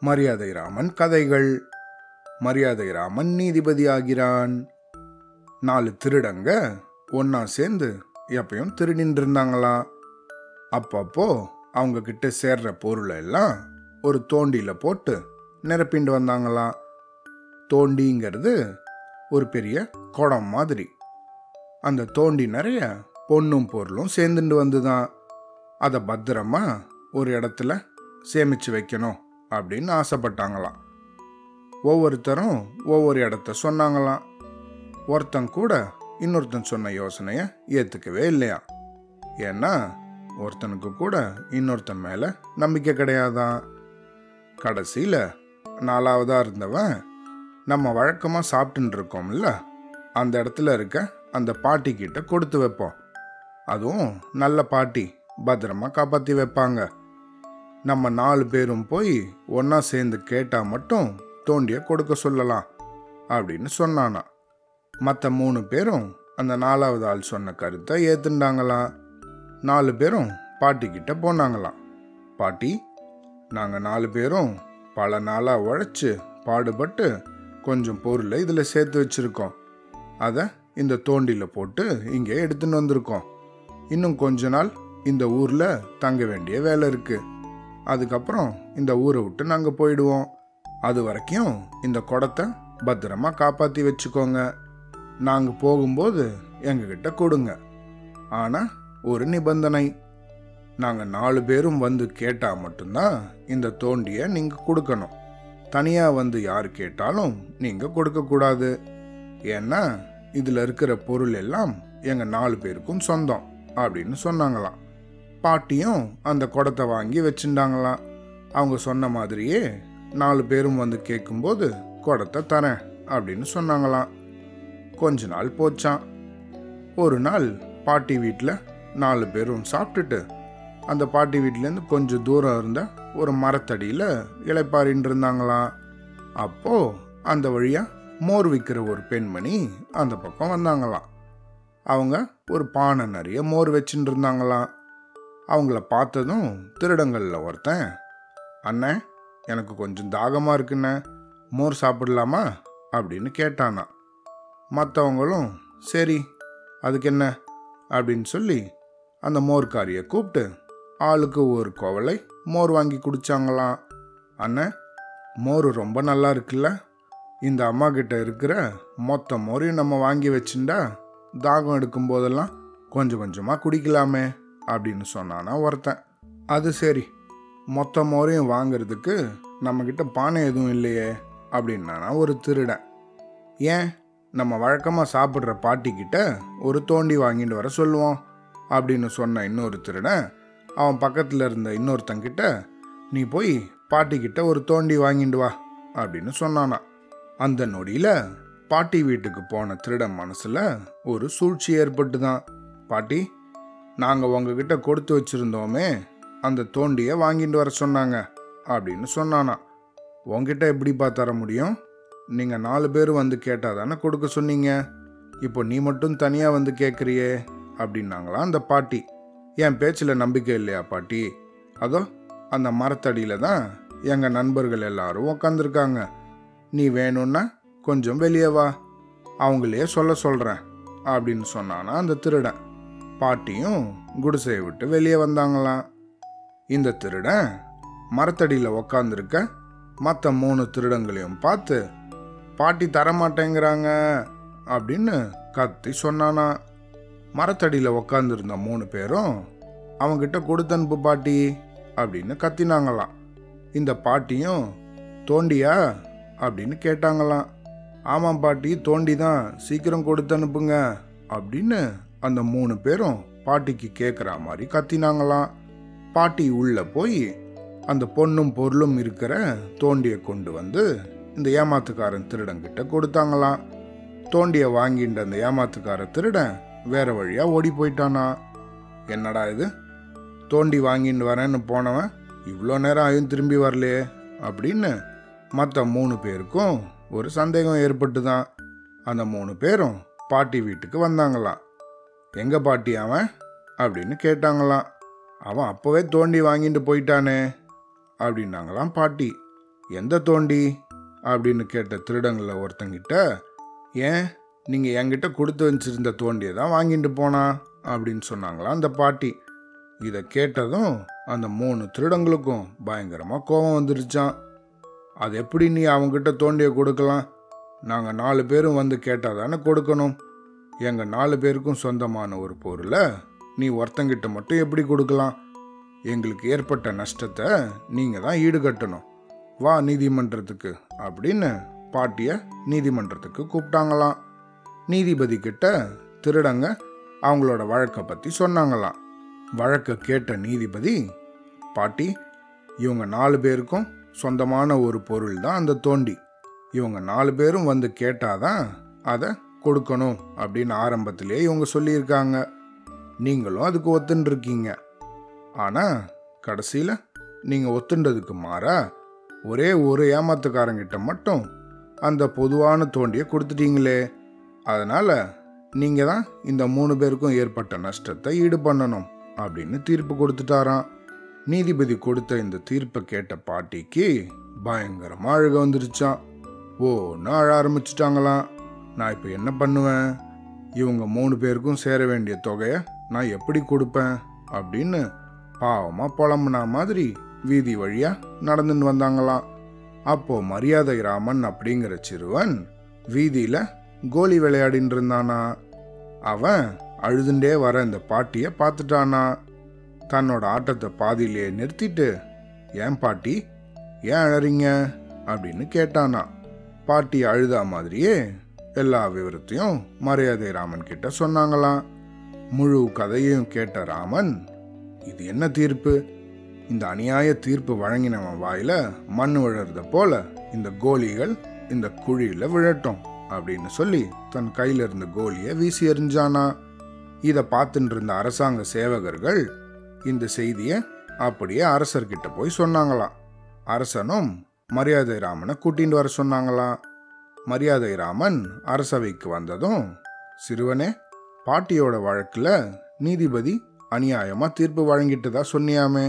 மரியாதை ராமன் கதைகள். மரியாதை ராமன் நீதிபதி ஆகிறான் நாலு திருடங்க ஒன்னா சேர்ந்து எப்பயும் திருடின்னு இருந்தாங்களாம் அப்பப்போ அவங்க கிட்ட சேர்ற பொருளை எல்லாம் ஒரு தோண்டியில போட்டு நிரப்பிண்டு வந்தாங்களாம் தோண்டிங்கிறது ஒரு பெரிய குடம் மாதிரி. அந்த தோண்டி நிறைய பொண்ணும் பொருளும் சேர்ந்துட்டு வந்துதான். அதை பத்திரமா ஒரு இடத்துல சேமிச்சு வைக்கணும். அப்படின்னு ஆசைப்பட்டாங்களாம். ஒவ்வொருத்தரும் ஒவ்வொரு இடத்த சொன்னாங்களாம். ஒருத்தன் கூட இன்னொருத்தன் சொன்ன யோசனையை ஏற்றுக்கவே இல்லையா ஏன்னா ஒருத்தனுக்கு கூட இன்னொருத்தன் மேலே நம்பிக்கை கிடையாதான் கடைசியில் நாலாவதாக இருந்தவன் நம்ம வழக்கமாக சாப்பிட்டுன்னு இருக்கோம்ல அந்த இடத்துல இருக்க அந்த பாட்டி கிட்ட கொடுத்து வைப்போம். அதுவும் நல்ல பாட்டி பத்திரமா காப்பாற்றி வைப்பாங்க. நம்ம நாலு பேரும் போய் ஒன்றா சேர்ந்து கேட்டால் மட்டும் தோண்டிய கொடுக்க சொல்லலாம் அப்படின்னு சொன்னானா. மற்ற மூணு பேரும் அந்த நாலாவது ஆள் சொன்ன கருத்தை ஏத்துண்டாங்களாம். நாலு பேரும் பாட்டி கிட்ட போனாங்களாம். பாட்டி நாங்கள் நாலு பேரும் பல நாளாக உழைச்சி பாடுபட்டு கொஞ்சம் பொருளை இதில் சேர்த்து வச்சுருக்கோம். அதை இந்த தோண்டியில் போட்டு இங்கே எடுத்துன்னு வந்திருக்கோம். இன்னும் கொஞ்ச நாள் இந்த ஊரில் தங்க வேண்டிய வேலை இருக்குது அதுக்கப்புறம் இந்த ஊரை விட்டு நாங்கள் போயிடுவோம். அது வரைக்கும் இந்த குடத்தை பத்திரமா காப்பாற்றி வச்சுக்கோங்க. நாங்கள் போகும்போது எங்ககிட்ட கொடுங்க. ஆனால் ஒரு நிபந்தனை. நாங்கள் நாலு பேரும் வந்து கேட்டால் மட்டும்தான் இந்த தோண்டியை நீங்கள் கொடுக்கணும். தனியாக வந்து யார் கேட்டாலும் நீங்கள் கொடுக்கக்கூடாது ஏன்னா இதில் இருக்கிற பொருள் எல்லாம் எங்கள் நாலு பேருக்கும் சொந்தம் அப்படின்னு சொன்னாங்களாம். பாட்டியும் அந்த குடத்தை வாங்கி வச்சுட்டாங்களாம் அவங்க சொன்ன மாதிரியே நாலு பேரும் வந்து கேட்கும்போது குடத்தை தரேன் அப்படின்னு சொன்னாங்களாம். கொஞ்ச நாள் போச்சான் ஒரு நாள் பாட்டி வீட்டில் நாலு பேரும் சாப்பிட்டுட்டு அந்த பாட்டி வீட்டிலேருந்து கொஞ்சம் தூரம் இருந்த ஒரு மரத்தடியில் இளைப்பாரின்னு இருந்தாங்களாம். அப்போது அந்த வழியாக மோர் விற்கிற ஒரு பெண்மணி அந்த பக்கம் வந்தாங்களாம். அவங்க ஒரு பானை நிறைய மோர் வச்சுட்டு இருந்தாங்களாம். அவங்கள பார்த்ததும் திருடங்களில் ஒருத்தன் அண்ணே எனக்கு கொஞ்சம் தாகமாக இருக்குண்ணே மோர் சாப்பிடலாமா? அப்படின்னு கேட்டானா மற்றவங்களும் சரி அதுக்கு என்ன அப்படின்னு சொல்லி அந்த மோர்காரியை கூப்பிட்டு ஆளுக்கு ஒரு கோவலை மோர் வாங்கி குடித்தாங்களாம் அண்ணன் மோர் ரொம்ப நல்லா இருக்குல்ல? இந்த அம்மா கிட்ட இருக்கிற மொத்த மோரையும் நம்ம வாங்கி வச்சுட்டா தாகம் எடுக்கும் போதெல்லாம் கொஞ்சம் கொஞ்சமாக குடிக்கலாமே. அப்படின்னு சொன்னானா ஒருத்தன். அது சரி மொத்த மோரையும் வாங்குறதுக்கு நம்மக்கிட்ட பானை எதுவும் இல்லையே அப்படின்னானா ஒரு திருடன். ஏன் நம்ம வழக்கமாக சாப்பிட்ற பாட்டிக்கிட்ட ஒரு தோண்டி வாங்கிட்டு வர சொல்லுவோம் அப்படின்னு சொன்ன இன்னொரு திருடன் அவன் பக்கத்தில் இருந்த இன்னொருத்தங்கிட்ட நீ போய் பாட்டிக்கிட்ட ஒரு தோண்டி வாங்கிட்டு வா அப்படின்னு சொன்னானா. அந்த நொடியில் பாட்டி வீட்டுக்கு போன திருடன் மனசில் ஒரு சூழ்ச்சி ஏற்பட்டு தான் பாட்டி நாங்கள் உங்ககிட்ட கொடுத்து வச்சுருந்தோமே அந்த தோண்டியை வாங்கிட்டு வர சொன்னாங்க அப்படின்னு சொன்னானா. உங்ககிட்ட எப்படிப்பா தர முடியும்? நீங்கள் நாலு பேர் வந்து கேட்டால் தானே கொடுக்க சொன்னீங்க. இப்போ நீ மட்டும் தனியாக வந்து கேட்குறியே அப்படின்னாங்களாம் அந்த பாட்டி. என் பேச்சில் நம்பிக்கை இல்லையா பாட்டி? அதோ அந்த மரத்தடியில் தான் எங்கள் நண்பர்கள் எல்லாரும் உக்காந்துருக்காங்க. நீ வேணும்னா கொஞ்சம் வெளியே வா. அவங்களே சொல்ல சொல்கிறேன் அப்படின்னு சொன்னானா அந்த திருடன். பாட்டியும் குடிசையை விட்டு வெளியே வந்தாங்களாம். இந்த திருடன் மரத்தடியில் உக்காந்துருக்க மற்ற மூணு திருடங்களையும் பார்த்து பாட்டி தரமாட்டேங்கிறாங்க அப்படின்னு கத்தி சொன்னானா மரத்தடியில் உக்காந்துருந்த மூணு பேரும் அவங்கிட்ட கொடுத்தனுப்பு பாட்டி அப்படின்னு கத்தினாங்களாம். இந்த பாட்டியும் தோண்டியா? அப்படின்னு கேட்டாங்களாம். ஆமாம் பாட்டி தோண்டி தான் சீக்கிரம் கொடுத்து அனுப்புங்க அப்படின்னு அந்த மூணு பேரும் பாட்டிக்கு கேட்குற மாதிரி கத்தினாங்களாம். பாட்டி உள்ள போய் அந்த பொண்ணும் பொருளும் இருக்கிற தோண்டியை கொண்டு வந்து இந்த ஏமாத்துக்காரன் திருடங்கிட்ட கொடுத்தாங்களாம். தோண்டியை வாங்கிட்டு அந்த ஏமாத்துக்கார திருடன் வேற வழியா ஓடி போயிட்டானா. என்னடா இது? தோண்டி வாங்கிட்டு வரேன்னு போனவன் இவ்வளோ நேரம் ஆயும் திரும்பி வரலையே அப்படின்னு மற்ற மூணு பேருக்கும் ஒரு சந்தேகம் ஏற்பட்டு தான் அந்த மூணு பேரும் பாட்டி வீட்டுக்கு வந்தாங்களாம். எங்க பாட்டி அவன்? அப்படின்னு கேட்டாங்களாம். அவன் அப்போவே தோண்டி வாங்கிட்டு போயிட்டானே அப்படின்னாங்களாம் பாட்டி. எந்த தோண்டி? அப்படின்னு கேட்ட திருடங்களில் ஒருத்தங்கிட்ட ஏன் நீங்கள் என்கிட்ட கொடுத்து வச்சிருந்த தோண்டியை தான் வாங்கிட்டு போனா? அப்படின்னு சொன்னாங்களாம் அந்த பாட்டி. இதை கேட்டதும் அந்த மூணு திருடங்களுக்கும் பயங்கரமாக கோபம் வந்துருச்சான் அது எப்படி நீ அவங்ககிட்ட தோண்டியை கொடுக்கலாம்? நாங்கள் நாலு பேரும் வந்து கேட்டால் தானே கொடுக்கணும்? எங்கள் நாலு பேருக்கும் சொந்தமான ஒரு பொருளை நீ ஒருத்தங்கிட்ட மட்டும் எப்படி கொடுக்கலாம்? எங்களுக்கு ஏற்பட்ட நஷ்டத்தை நீங்கள் தான் ஈடுகட்டணும். வா நீதிமன்றத்துக்கு அப்படின்னு பாட்டியை நீதிமன்றத்துக்கு கூப்பிட்டாங்களாம். நீதிபதி கிட்ட திருடங்க அவங்களோட வழக்கை பற்றி சொன்னாங்களாம். வழக்கை கேட்ட நீதிபதி பாட்டி இவங்க நாலு பேருக்கும் சொந்தமான ஒரு பொருள் தான் அந்த தோண்டி. இவங்க நாலு பேரும் வந்து கேட்டாதான் அதை கொடுக்கணும் அப்படின்னு ஆரம்பத்திலே இவங்க சொல்லியிருக்காங்க. நீங்களும் அதுக்கு ஒத்துன்ட்ருக்கீங்க ஆனால் கடைசியில் நீங்கள் ஒத்துண்டதுக்கு மாறா ஒரே ஒரு ஏமாத்துக்காரங்கிட்ட மட்டும் அந்த பொதுவான தோண்டியை கொடுத்துட்டீங்களே. அதனால் நீங்கள் தான் இந்த மூணு பேருக்கும் ஏற்பட்ட நஷ்டத்தை ஈடு பண்ணணும் அப்படின்னு தீர்ப்பு கொடுத்துட்டாராம். நீதிபதி கொடுத்த இந்த தீர்ப்பை கேட்ட பாட்டிக்கு பயங்கரமாக அழுக வந்துருச்சான் ஓன்னு அழ ஆரம்பிச்சிட்டாங்களாம். நான் இப்போ என்ன பண்ணுவேன்? இவங்க மூணு பேருக்கும் சேர வேண்டிய தொகையை நான் எப்படி கொடுப்பேன்? அப்படின்னு பாவமாக புலம்புனா மாதிரி வீதி வழியாக நடந்துன்னு வந்தாங்களாம். அப்போது மரியாதை ராமன் அப்படிங்கிற சிறுவன் வீதியில் கோலி விளையாடின்னு இருந்தானா? அவன் அழுதுண்டே வர இந்த பாட்டியை பார்த்துட்டானா? தன்னோட ஆட்டத்தை பாதியிலே நிறுத்திட்டு ஏன் பாட்டி? ஏன் அழறீங்க? அப்படின்னு கேட்டானா. பாட்டி அழுதா மாதிரியே எல்லா விவரத்தையும் மரியாதை ராமன் கிட்ட சொன்னாங்களாம். முழு கதையையும் கேட்ட ராமன் இது என்ன தீர்ப்பு? இந்த அநியாய தீர்ப்பு வழங்கினவன் வாயில மண் விழறத போல இந்த கோலிகள் இந்த குழியில விழட்டும் அப்படின்னு சொல்லி தன் கையில இருந்த கோலியை வீசி எறிஞ்சானா. இதை பார்த்துட்டு இருந்த அரசாங்க சேவகர்கள் இந்த செய்தியை அப்படியே அரசர்கிட்ட போய் சொன்னாங்களாம். அரசனும் மரியாதை ராமனை கூட்டிகிட்டு வர சொன்னாங்களாம். மரியாதை ராமன் அரசவைக்கு வந்ததும் சிறுவனே பாட்டியோட வழக்கில் நீதிபதி அநியாயமாக தீர்ப்பு வழங்கிட்டதா சொன்னியாமே?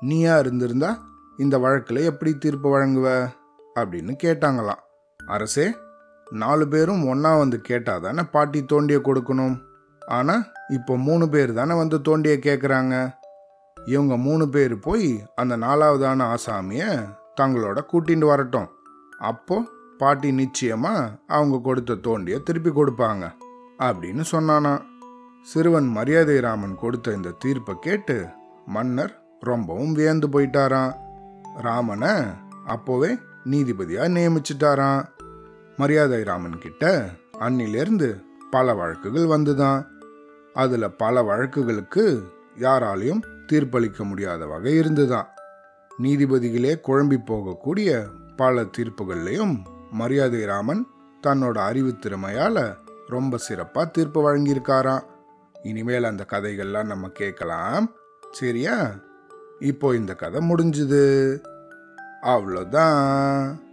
நீயா இருந்திருந்தா இந்த வழக்கில் எப்படி தீர்ப்பு வழங்குவ? அப்படின்னு கேட்டாங்களாம். அரசே நாலு பேரும் ஒன்றா வந்து கேட்டால் தானே பாட்டி தோண்டிய கொடுக்கணும். ஆனால் இப்போ மூணு பேர் தானே வந்து தோண்டிய கேட்குறாங்க இவங்க மூணு பேர் போய் அந்த நாலாவதான ஆசாமியை தங்களோட கூட்டிகிட்டு வரட்டும். அப்போது பாட்டி நிச்சயமா அவங்க கொடுத்த தோண்டியை திருப்பி கொடுப்பாங்க அப்படின்னு சொன்னானா. சிறுவன் மரியாதை ராமன் கொடுத்த இந்த தீர்ப்பை கேட்டு மன்னர் ரொம்பவும் வியந்து போயிட்டாராம். ராமனை அப்போவே நீதிபதியா நியமிச்சிட்டாராம். மரியாதை ராமன் கிட்ட அன்னிலிருந்து பல வழக்குகள் வந்துதான். அதுல பல வழக்குகளுக்கு யாராலையும் தீர்ப்பளிக்க முடியாத வகை இருந்துதான். நீதிபதிகளே குழம்பி போகக்கூடிய பல தீர்ப்புகள்லையும் மரியாதை ராமன் தன்னோட அறிவு திறமையால் ரொம்ப சிறப்பாக தீர்ப்பு வழங்கியிருக்காராம். இனிமேல் அந்த கதைகள்லாம் நம்ம கேட்கலாம். சரியா? இப்போ இந்த கதை முடிஞ்சுது. அவ்வளோதான்.